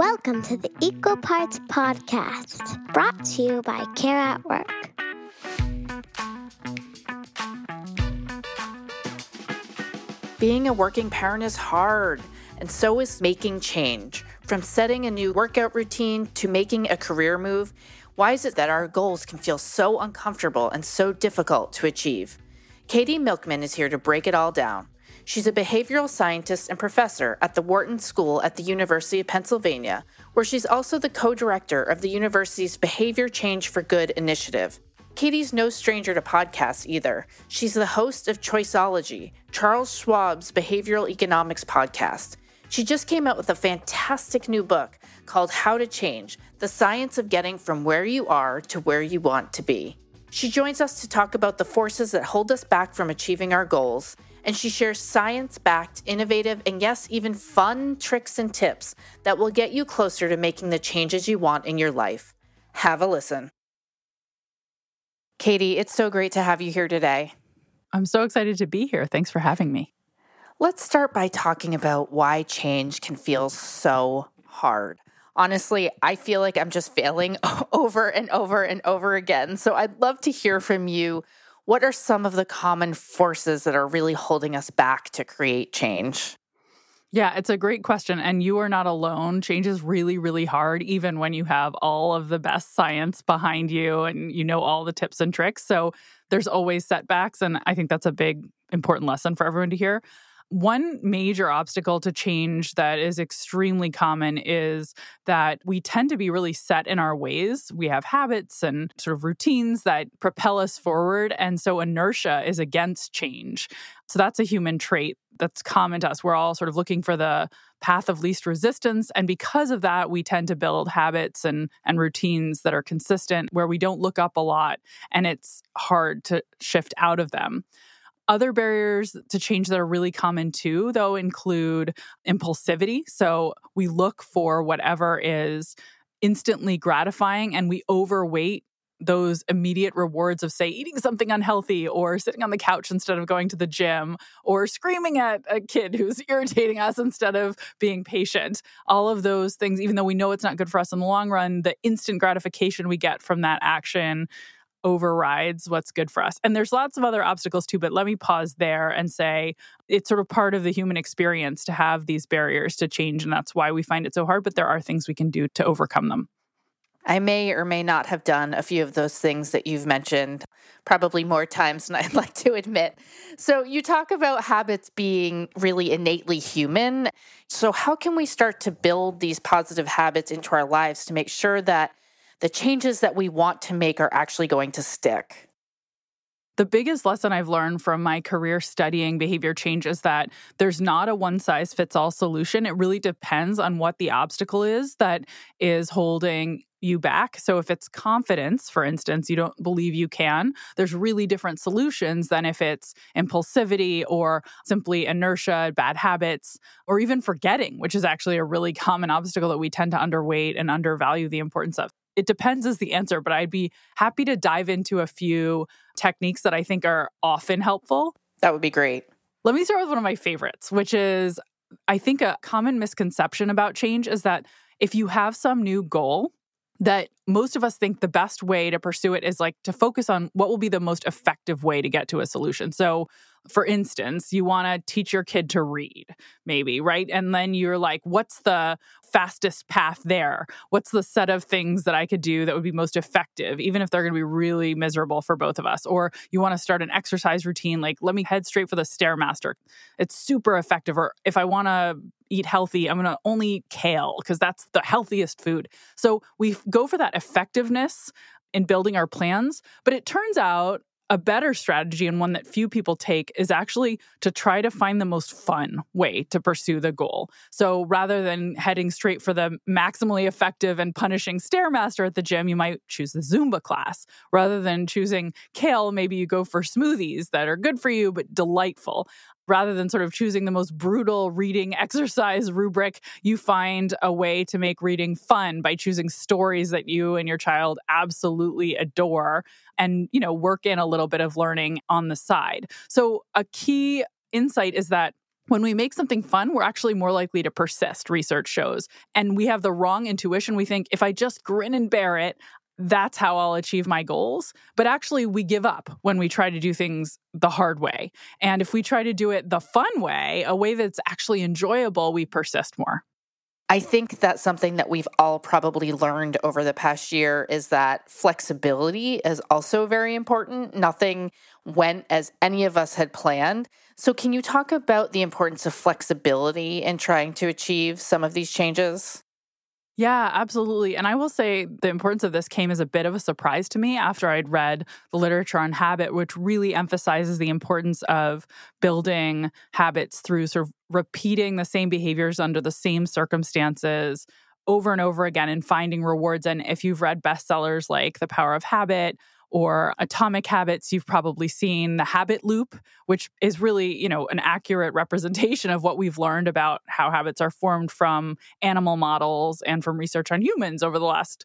Welcome to the Equal Parts Podcast, brought to you by Care at Work. Being a working parent is hard, and so is making change. From setting a new workout routine to making a career move, why is it that our goals can feel so uncomfortable and so difficult to achieve? Katie Milkman is here to break it all down. She's a behavioral scientist and professor at the Wharton School at the University of Pennsylvania, where she's also the co director of the university's Behavior Change for Good initiative. Katie's no stranger to podcasts either. She's the host of Choiceology, Charles Schwab's behavioral economics podcast. She just came out with a fantastic new book called How to Change The Science of Getting from Where You Are to Where You Want to Be. She joins us to talk about the forces that hold us back from achieving our goals, and she shares science backed, innovative, and yes, even fun tricks and tips that will get you closer to making the changes you want in your life. Have a listen. Katie, it's so great to have you here today. I'm so excited to be here. Thanks for having me. Let's start by talking about why change can feel so hard. Honestly, I feel like I'm just failing over and over and over again. So I'd love to hear from you. What are some of the common forces that are really holding us back to create change? Yeah, it's a great question. And you are not alone. Change is really, really hard, even when you have all of the best science behind you and you know all the tips and tricks. So there's always setbacks. And I think that's a big, important lesson for everyone to hear. One major obstacle to change that is extremely common is that we tend to be really set in our ways. We have habits and sort of routines that propel us forward. And so inertia is against change. So that's a human trait that's common to us. We're all sort of looking for the path of least resistance. And because of that, we tend to build habits and, and routines that are consistent where we don't look up a lot and it's hard to shift out of them. Other barriers to change that are really common too, though, include impulsivity. So we look for whatever is instantly gratifying and we overweight those immediate rewards of say eating something unhealthy or sitting on the couch instead of going to the gym or screaming at a kid who's irritating us instead of being patient all of those things even though we know it's not good for us in the long run the instant gratification we get from that action overrides what's good for us. And there's lots of other obstacles too, but let me pause there and say it's sort of part of the human experience to have these barriers to change. And that's why we find it so hard, but there are things we can do to overcome them. I may or may not have done a few of those things that you've mentioned, probably more times than I'd like to admit. So, you talk about habits being really innately human. So, how can we start to build these positive habits into our lives to make sure that the changes that we want to make are actually going to stick. The biggest lesson I've learned from my career studying behavior change is that there's not a one size fits all solution. It really depends on what the obstacle is that is holding you back. So, if it's confidence, for instance, you don't believe you can, there's really different solutions than if it's impulsivity or simply inertia, bad habits, or even forgetting, which is actually a really common obstacle that we tend to underweight and undervalue the importance of it depends is the answer, but I'd be happy to dive into a few techniques that I think are often helpful. That would be great. Let me start with one of my favorites, which is I think a common misconception about change is that if you have some new goal, that most of us think the best way to pursue it is like to focus on what will be the most effective way to get to a solution. So, for instance, you want to teach your kid to read, maybe, right? And then you're like, what's the fastest path there? What's the set of things that I could do that would be most effective, even if they're going to be really miserable for both of us? Or you want to start an exercise routine, like, let me head straight for the Stairmaster. It's super effective. Or if I want to eat healthy, I'm going to only eat kale because that's the healthiest food. So we go for that effectiveness in building our plans. But it turns out a better strategy and one that few people take is actually to try to find the most fun way to pursue the goal. So rather than heading straight for the maximally effective and punishing Stairmaster at the gym, you might choose the Zumba class. Rather than choosing kale, maybe you go for smoothies that are good for you but delightful rather than sort of choosing the most brutal reading exercise rubric, you find a way to make reading fun by choosing stories that you and your child absolutely adore and, you know, work in a little bit of learning on the side. So, a key insight is that when we make something fun, we're actually more likely to persist, research shows. And we have the wrong intuition. We think if I just grin and bear it, that's how I'll achieve my goals. But actually, we give up when we try to do things the hard way. And if we try to do it the fun way, a way that's actually enjoyable, we persist more. I think that's something that we've all probably learned over the past year is that flexibility is also very important. Nothing went as any of us had planned. So, can you talk about the importance of flexibility in trying to achieve some of these changes? Yeah, absolutely. And I will say the importance of this came as a bit of a surprise to me after I'd read the literature on habit, which really emphasizes the importance of building habits through sort of repeating the same behaviors under the same circumstances over and over again and finding rewards. And if you've read bestsellers like The Power of Habit or Atomic Habits, you've probably seen the habit loop, which is really, you know, an accurate representation of what we've learned about how habits are formed from animal models and from research on humans over the last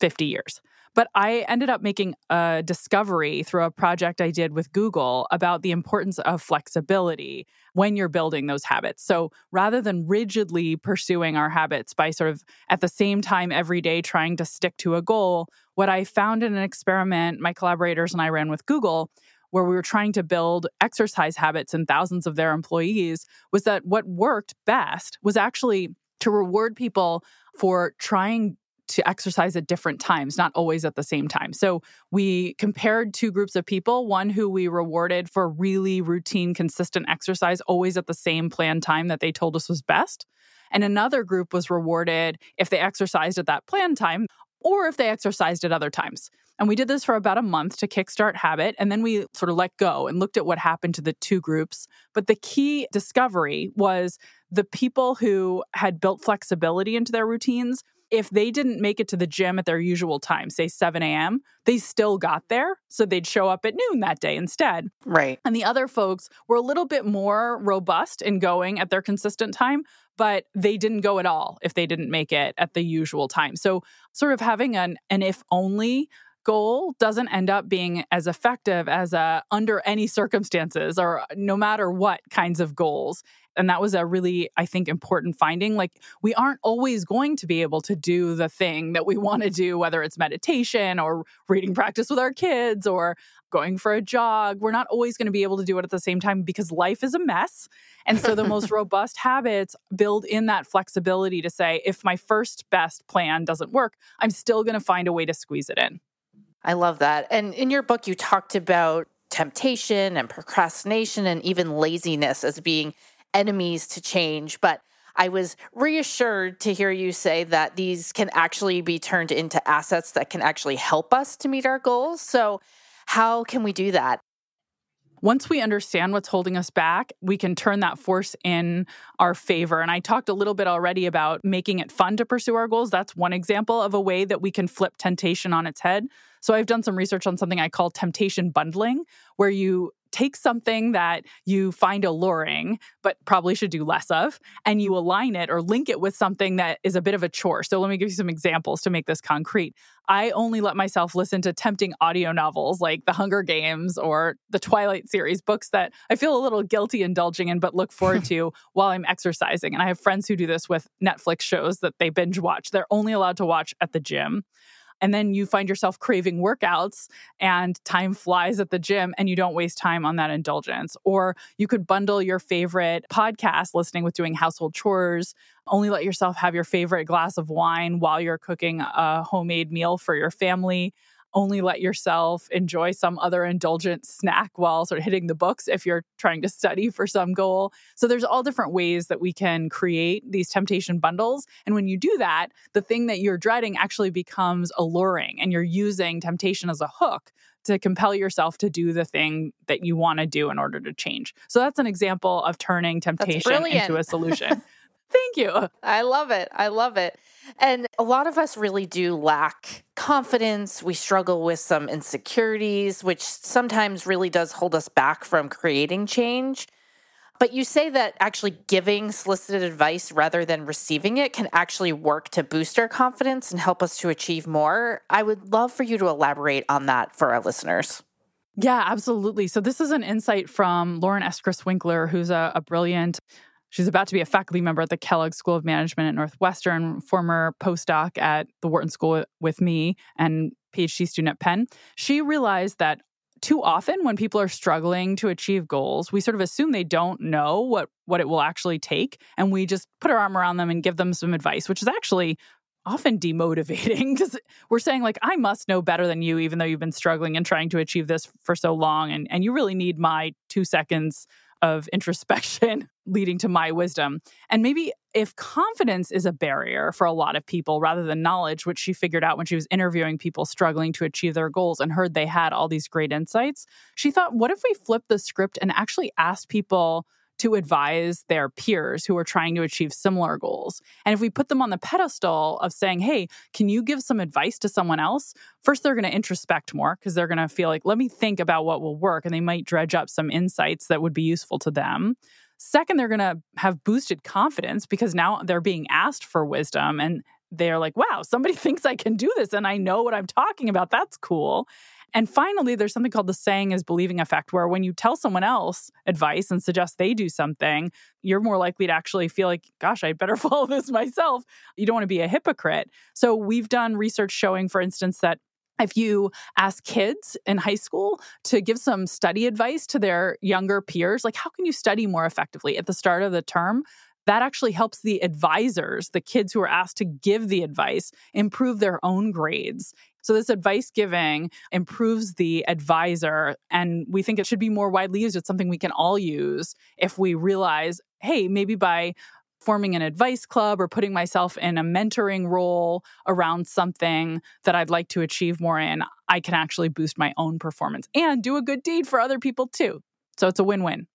50 years. But I ended up making a discovery through a project I did with Google about the importance of flexibility when you're building those habits. So rather than rigidly pursuing our habits by sort of at the same time every day trying to stick to a goal, what I found in an experiment my collaborators and I ran with Google where we were trying to build exercise habits in thousands of their employees was that what worked best was actually to reward people for trying to exercise at different times, not always at the same time. So we compared two groups of people one who we rewarded for really routine, consistent exercise, always at the same planned time that they told us was best. And another group was rewarded if they exercised at that planned time or if they exercised at other times. And we did this for about a month to kickstart habit. And then we sort of let go and looked at what happened to the two groups. But the key discovery was the people who had built flexibility into their routines if they didn't make it to the gym at their usual time, say 7 a.m., they still got there. So they'd show up at noon that day instead. Right. And the other folks were a little bit more robust in going at their consistent time, but they didn't go at all if they didn't make it at the usual time. So, sort of having an, an if only goal doesn't end up being as effective as a under any circumstances or no matter what kinds of goals and that was a really i think important finding like we aren't always going to be able to do the thing that we want to do whether it's meditation or reading practice with our kids or going for a jog. We're not always going to be able to do it at the same time because life is a mess. And so the most robust habits build in that flexibility to say if my first best plan doesn't work i'm still going to find a way to squeeze it in. I love that. And in your book, you talked about temptation and procrastination and even laziness as being enemies to change. But I was reassured to hear you say that these can actually be turned into assets that can actually help us to meet our goals. So, how can we do that? Once we understand what's holding us back, we can turn that force in our favor. And I talked a little bit already about making it fun to pursue our goals. That's one example of a way that we can flip temptation on its head. So I've done some research on something I call temptation bundling, where you take something that you find alluring, but probably should do less of, and you align it or link it with something that is a bit of a chore. So let me give you some examples to make this concrete. I only let myself listen to tempting audio novels like The Hunger Games or the Twilight series, books that I feel a little guilty indulging in, but look forward to while I'm exercising. And I have friends who do this with Netflix shows that they binge watch. They're only allowed to watch at the gym and then you find yourself craving workouts and time flies at the gym and you don't waste time on that indulgence. Or you could bundle your favorite podcast listening with doing household chores, only let yourself have your favorite glass of wine while you're cooking a homemade meal for your family only let yourself enjoy some other indulgent snack while sort of hitting the books if you're trying to study for some goal. So there's all different ways that we can create these temptation bundles. And when you do that, the thing that you're dreading actually becomes alluring and you're using temptation as a hook to compel yourself to do the thing that you want to do in order to change. So that's an example of turning temptation into a solution. Thank you. I love it. I love it. And a lot of us really do lack confidence. We struggle with some insecurities, which sometimes really does hold us back from creating change. But you say that actually giving solicited advice rather than receiving it can actually work to boost our confidence and help us to achieve more. I would love for you to elaborate on that for our listeners. Yeah, absolutely. So, this is an insight from Lauren Eskreis Winkler, who's a, a brilliant She's about to be a faculty member at the Kellogg School of Management at Northwestern, former postdoc at the Wharton School with me, and PhD student at Penn. She realized that too often when people are struggling to achieve goals, we sort of assume they don't know what what it will actually take, and we just put our arm around them and give them some advice, which is actually often demotivating because we're saying like i must know better than you even though you've been struggling and trying to achieve this for so long and, and you really need my two seconds of introspection leading to my wisdom. And maybe if confidence is a barrier for a lot of people rather than knowledge, which she figured out when she was interviewing people struggling to achieve their goals and heard they had all these great insights, she thought, what if we flip the script and actually asked people to advise their peers who are trying to achieve similar goals. And if we put them on the pedestal of saying, hey, can you give some advice to someone else? First, they're going to introspect more because they're going to feel like, let me think about what will work. And they might dredge up some insights that would be useful to them. Second, they're going to have boosted confidence because now they're being asked for wisdom and they're like, wow, somebody thinks I can do this and I know what I'm talking about. That's cool. And finally, there's something called the saying is believing effect, where when you tell someone else advice and suggest they do something, you're more likely to actually feel like, gosh, I'd better follow this myself. You don't want to be a hypocrite. So we've done research showing, for instance, that if you ask kids in high school to give some study advice to their younger peers, like how can you study more effectively at the start of the term? That actually helps the advisors, the kids who are asked to give the advice, improve their own grades. So, this advice giving improves the advisor, and we think it should be more widely used. It's something we can all use if we realize, hey, maybe by forming an advice club or putting myself in a mentoring role around something that I'd like to achieve more in, I can actually boost my own performance and do a good deed for other people too. So, it's a win win.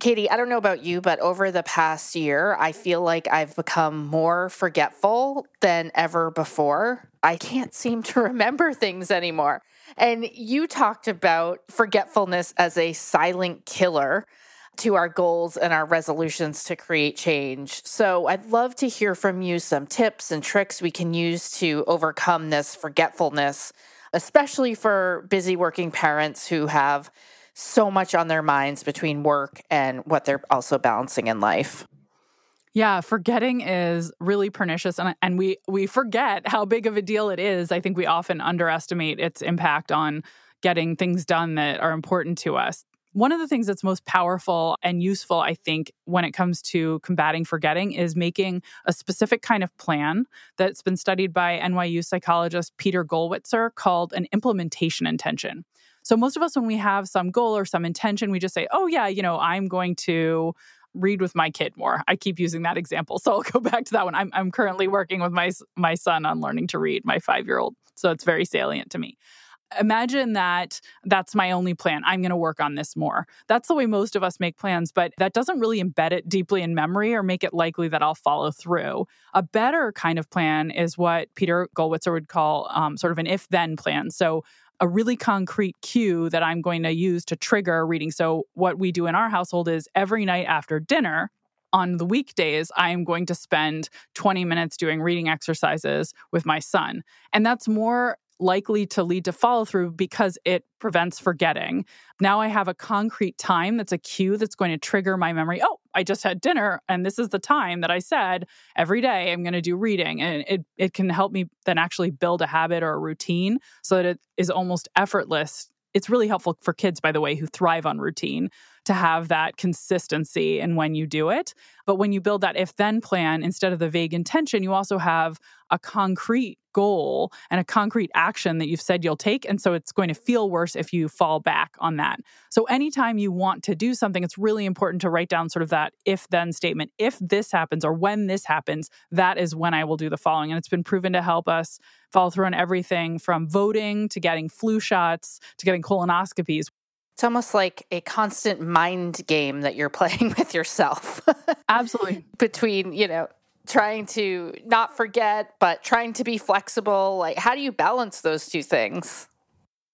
Katie, I don't know about you, but over the past year, I feel like I've become more forgetful than ever before. I can't seem to remember things anymore. And you talked about forgetfulness as a silent killer to our goals and our resolutions to create change. So I'd love to hear from you some tips and tricks we can use to overcome this forgetfulness, especially for busy working parents who have so much on their minds between work and what they're also balancing in life. Yeah, forgetting is really pernicious and and we we forget how big of a deal it is. I think we often underestimate its impact on getting things done that are important to us. One of the things that's most powerful and useful, I think, when it comes to combating forgetting is making a specific kind of plan that's been studied by NYU psychologist Peter Gollwitzer called an implementation intention. So most of us, when we have some goal or some intention, we just say, oh, yeah, you know, I'm going to read with my kid more. I keep using that example. So I'll go back to that one. I'm, I'm currently working with my, my son on learning to read, my five year old. So it's very salient to me imagine that that's my only plan. I'm going to work on this more. That's the way most of us make plans, but that doesn't really embed it deeply in memory or make it likely that I'll follow through. A better kind of plan is what Peter Gollwitzer would call um, sort of an if then plan. So a really concrete cue that I'm going to use to trigger a reading. So, what we do in our household is every night after dinner, on the weekdays, I am going to spend 20 minutes doing reading exercises with my son. And that's more likely to lead to follow through because it prevents forgetting. Now I have a concrete time that's a cue that's going to trigger my memory. Oh, I just had dinner and this is the time that I said every day I'm going to do reading. And it, it can help me then actually build a habit or a routine so that it is almost effortless. It's really helpful for kids, by the way, who thrive on routine to have that consistency in when you do it. But when you build that if then plan, instead of the vague intention, you also have a concrete goal and a concrete action that you've said you'll take. And so it's going to feel worse if you fall back on that. So anytime you want to do something, it's really important to write down sort of that if then statement. If this happens or when this happens, that is when I will do the following. And it's been proven to help us follow through on everything from voting to getting flu shots to getting colonoscopies. It's almost like a constant mind game that you're playing with yourself. Absolutely. Between, you know, trying to not forget, but trying to be flexible. Like, how do you balance those two things?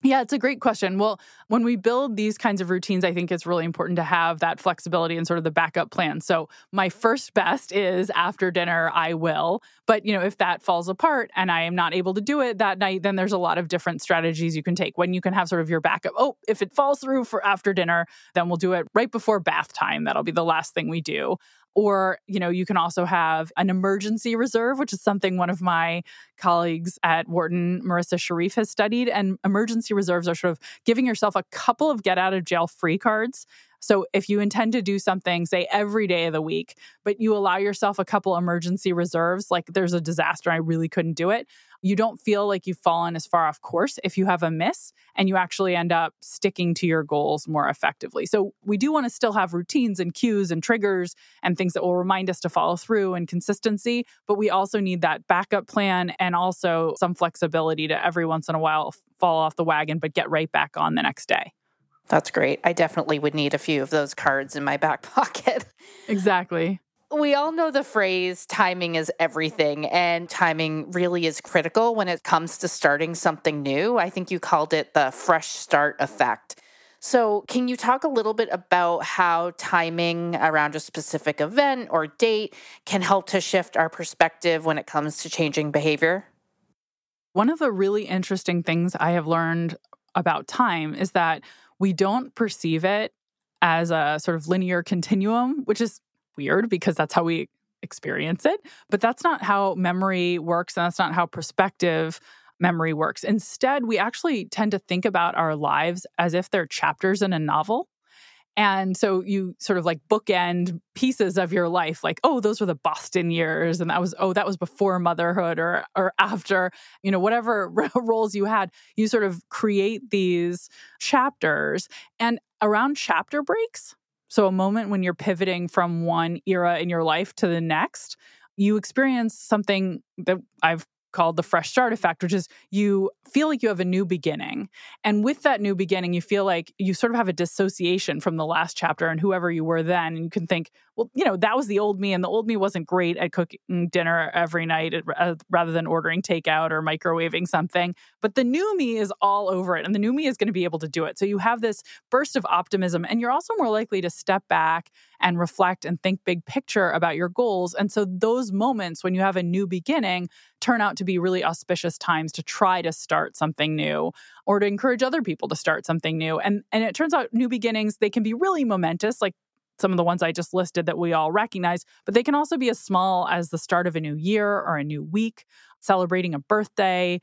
Yeah, it's a great question. Well, when we build these kinds of routines, I think it's really important to have that flexibility and sort of the backup plan. So, my first best is after dinner, I will. But, you know, if that falls apart and I am not able to do it that night, then there's a lot of different strategies you can take. When you can have sort of your backup, oh, if it falls through for after dinner, then we'll do it right before bath time. That'll be the last thing we do. Or, you know, you can also have an emergency reserve, which is something one of my colleagues at Wharton, Marissa Sharif, has studied. And emergency reserves are sort of giving yourself a couple of get out of jail free cards. So if you intend to do something, say every day of the week, but you allow yourself a couple emergency reserves, like there's a disaster, I really couldn't do it, you don't feel like you've fallen as far off course if you have a miss and you actually end up sticking to your goals more effectively. So we do want to still have routines and cues and triggers and things that will remind us to follow through and consistency, but we also need that backup plan and also some flexibility to every once in a while fall off the wagon but get right back on the next day. That's great. I definitely would need a few of those cards in my back pocket. Exactly we all know the phrase timing is everything, and timing really is critical when it comes to starting something new. I think you called it the fresh start effect. So, can you talk a little bit about how timing around a specific event or date can help to shift our perspective when it comes to changing behavior? One of the really interesting things I have learned about time is that we don't perceive it as a sort of linear continuum, which is weird because that's how we experience it. But that's not how memory works, and that's not how prospective memory works. Instead, we actually tend to think about our lives as if they're chapters in a novel. And so you sort of like bookend pieces of your life, like, oh, those were the Boston years. And that was, oh, that was before motherhood or or after, you know, whatever roles you had. You sort of create these chapters. And around chapter breaks, so, a moment when you're pivoting from one era in your life to the next, you experience something that I've called the fresh start effect, which is you feel like you have a new beginning. And with that new beginning, you feel like you sort of have a dissociation from the last chapter and whoever you were then. And you can think, well, you know, that was the old me, and the old me wasn't great at cooking dinner every night uh, rather than ordering takeout or microwaving something. But the new me is all over it, and the new me is going to be able to do it. So you have this burst of optimism, and you're also more likely to step back and reflect and think big picture about your goals. And so those moments when you have a new beginning turn out to be really auspicious times to try to start something new or to encourage other people to start something new. And and it turns out new beginnings they can be really momentous like some of the ones I just listed that we all recognize, but they can also be as small as the start of a new year or a new week, celebrating a birthday,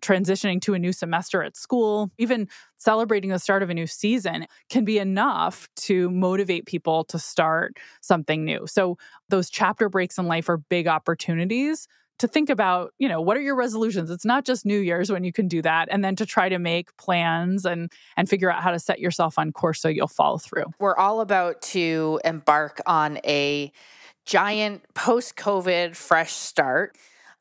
transitioning to a new semester at school, even celebrating the start of a new season can be enough to motivate people to start something new. So, those chapter breaks in life are big opportunities to think about, you know, what are your resolutions? It's not just New Year's when you can do that and then to try to make plans and and figure out how to set yourself on course so you'll follow through. We're all about to embark on a giant post-COVID fresh start.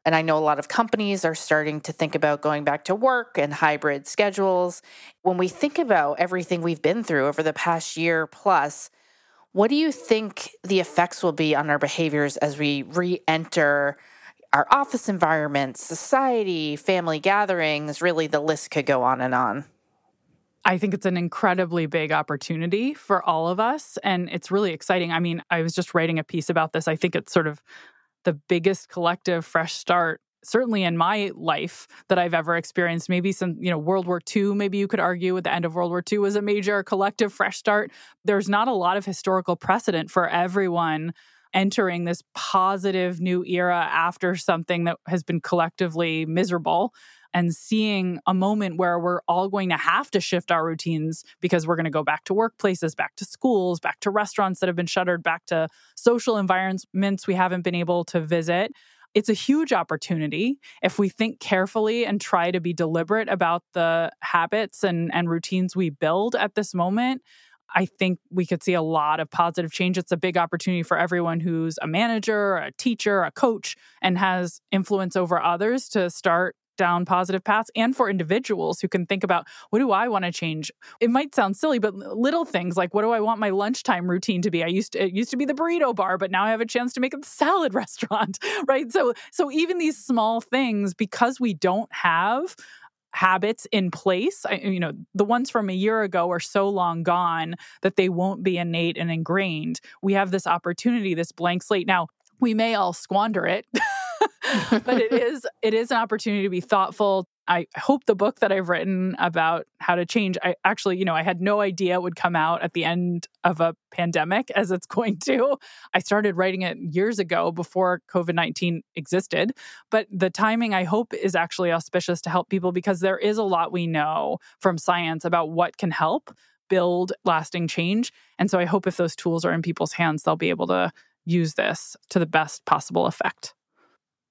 And I know a lot of companies are starting to think about going back to work and hybrid schedules. When we think about everything we've been through over the past year plus, what do you think the effects will be on our behaviors as we re enter our office environments, society, family gatherings? Really, the list could go on and on. I think it's an incredibly big opportunity for all of us. And it's really exciting. I mean, I was just writing a piece about this. I think it's sort of the biggest collective fresh start certainly in my life that I've ever experienced. Maybe some, you know, World War II, maybe you could argue with the end of World War II was a major collective fresh start. There's not a lot of historical precedent for everyone entering this positive new era after something that has been collectively miserable and seeing a moment where we're all going to have to shift our routines because we're going to go back to workplaces, back to schools, back to restaurants that have been shuttered, back to social environments we haven't been able to visit. It's a huge opportunity if we think carefully and try to be deliberate about the habits and, and routines we build at this moment. I think we could see a lot of positive change. It's a big opportunity for everyone who's a manager, a teacher, a coach, and has influence over others to start down positive paths and for individuals who can think about what do I want to change? It might sound silly, but little things like what do I want my lunchtime routine to be? I used to, it used to be the burrito bar, but now I have a chance to make a salad restaurant, right? So so even these small things because we don't have habits in place. I, you know, the ones from a year ago are so long gone that they won't be innate and ingrained. We have this opportunity, this blank slate. Now, we may all squander it. but it is it is an opportunity to be thoughtful I hope the book that I've written about how to change, I actually, you know, I had no idea it would come out at the end of a pandemic as it's going to. I started writing it years ago before COVID 19 existed. But the timing, I hope, is actually auspicious to help people because there is a lot we know from science about what can help build lasting change. And so I hope if those tools are in people's hands, they'll be able to use this to the best possible effect.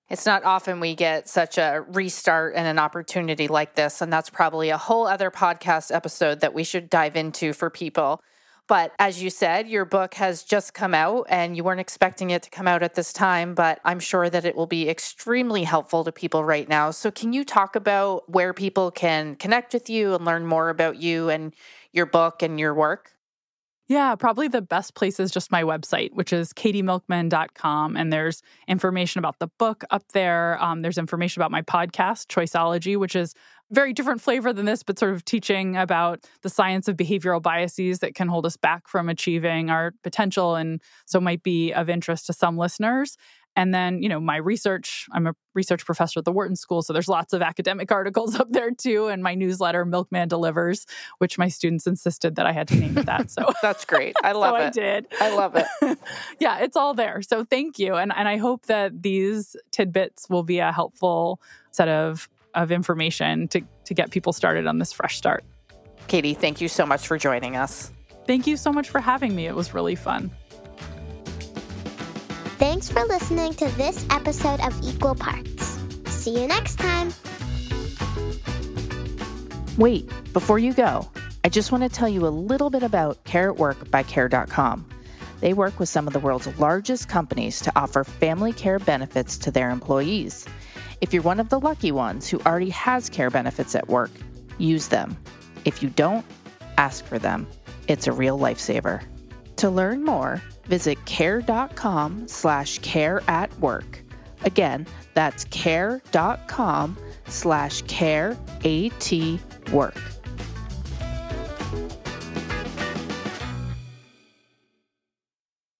It's not often we get such a restart and an opportunity like this. And that's probably a whole other podcast episode that we should dive into for people. But as you said, your book has just come out and you weren't expecting it to come out at this time, but I'm sure that it will be extremely helpful to people right now. So, can you talk about where people can connect with you and learn more about you and your book and your work? Yeah, probably the best place is just my website, which is katiemilkman.com. And there's information about the book up there. Um, there's information about my podcast, Choiceology, which is very different flavor than this, but sort of teaching about the science of behavioral biases that can hold us back from achieving our potential and so might be of interest to some listeners. And then, you know, my research, I'm a research professor at the Wharton School. So there's lots of academic articles up there too. And my newsletter, Milkman Delivers, which my students insisted that I had to name it that. So that's great. I love so it. I did. I love it. yeah, it's all there. So thank you. And, and I hope that these tidbits will be a helpful set of, of information to, to get people started on this fresh start. Katie, thank you so much for joining us. Thank you so much for having me. It was really fun. Thanks for listening to this episode of Equal Parts. See you next time. Wait, before you go, I just want to tell you a little bit about Care at Work by Care.com. They work with some of the world's largest companies to offer family care benefits to their employees. If you're one of the lucky ones who already has care benefits at work, use them. If you don't, ask for them. It's a real lifesaver. To learn more, visit care.com slash care at work. Again, that's care.com slash care at work.